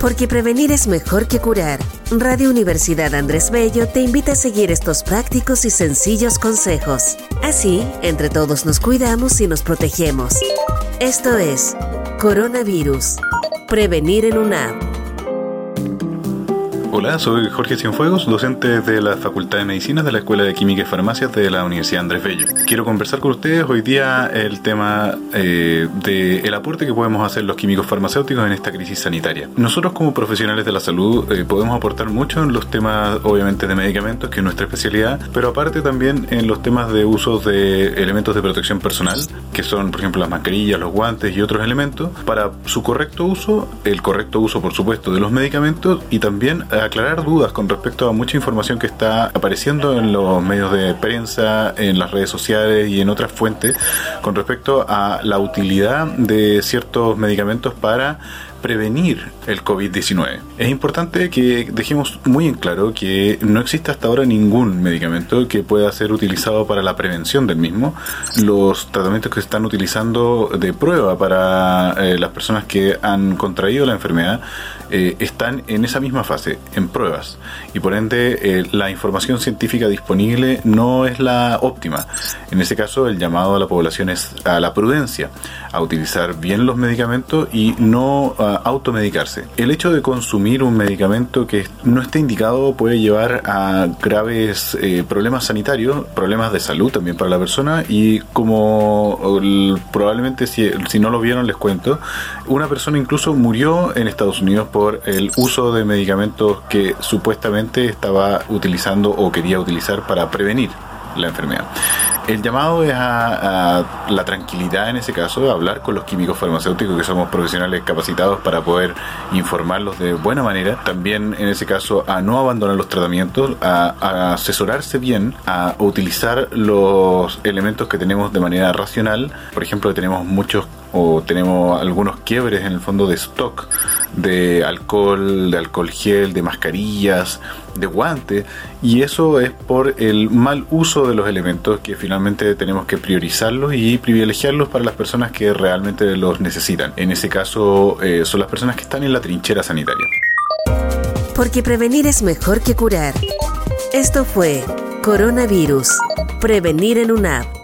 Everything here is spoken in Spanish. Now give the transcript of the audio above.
Porque prevenir es mejor que curar. Radio Universidad Andrés Bello te invita a seguir estos prácticos y sencillos consejos. Así, entre todos nos cuidamos y nos protegemos. Esto es Coronavirus. Prevenir en UNAM. Hola, soy Jorge Cienfuegos, docente de la Facultad de Medicina de la Escuela de Química y Farmacias de la Universidad Andrés Bello. Quiero conversar con ustedes hoy día el tema eh, del aporte que podemos hacer los químicos farmacéuticos en esta crisis sanitaria. Nosotros como profesionales de la salud eh, podemos aportar mucho en los temas obviamente de medicamentos, que es nuestra especialidad, pero aparte también en los temas de uso de elementos de protección personal, que son por ejemplo las mascarillas, los guantes y otros elementos, para su correcto uso, el correcto uso por supuesto de los medicamentos y también aclarar dudas con respecto a mucha información que está apareciendo en los medios de prensa, en las redes sociales y en otras fuentes con respecto a la utilidad de ciertos medicamentos para prevenir el COVID-19. Es importante que dejemos muy en claro que no existe hasta ahora ningún medicamento que pueda ser utilizado para la prevención del mismo. Los tratamientos que se están utilizando de prueba para eh, las personas que han contraído la enfermedad eh, están en esa misma fase, en pruebas. Y por ende, eh, la información científica disponible no es la óptima. En ese caso, el llamado a la población es a la prudencia, a utilizar bien los medicamentos y no a automedicarse. El hecho de consumir un medicamento que no esté indicado puede llevar a graves eh, problemas sanitarios, problemas de salud también para la persona y como probablemente si, si no lo vieron les cuento, una persona incluso murió en Estados Unidos por el uso de medicamentos que supuestamente estaba utilizando o quería utilizar para prevenir la enfermedad. El llamado es a, la tranquilidad en ese caso, a hablar con los químicos farmacéuticos que somos profesionales capacitados para poder informarlos de buena manera. También en ese caso a no abandonar los tratamientos, a, a asesorarse bien, a utilizar los elementos que tenemos de manera racional. Por ejemplo, tenemos muchos o tenemos algunos quiebres en el fondo de stock de alcohol, de alcohol gel, de mascarillas, de guantes y eso es por el mal uso de los elementos que finalmente tenemos que priorizarlos y privilegiarlos para las personas que realmente los necesitan. En ese caso eh, son las personas que están en la trinchera sanitaria. Porque prevenir es mejor que curar. Esto fue Coronavirus. Prevenir en una app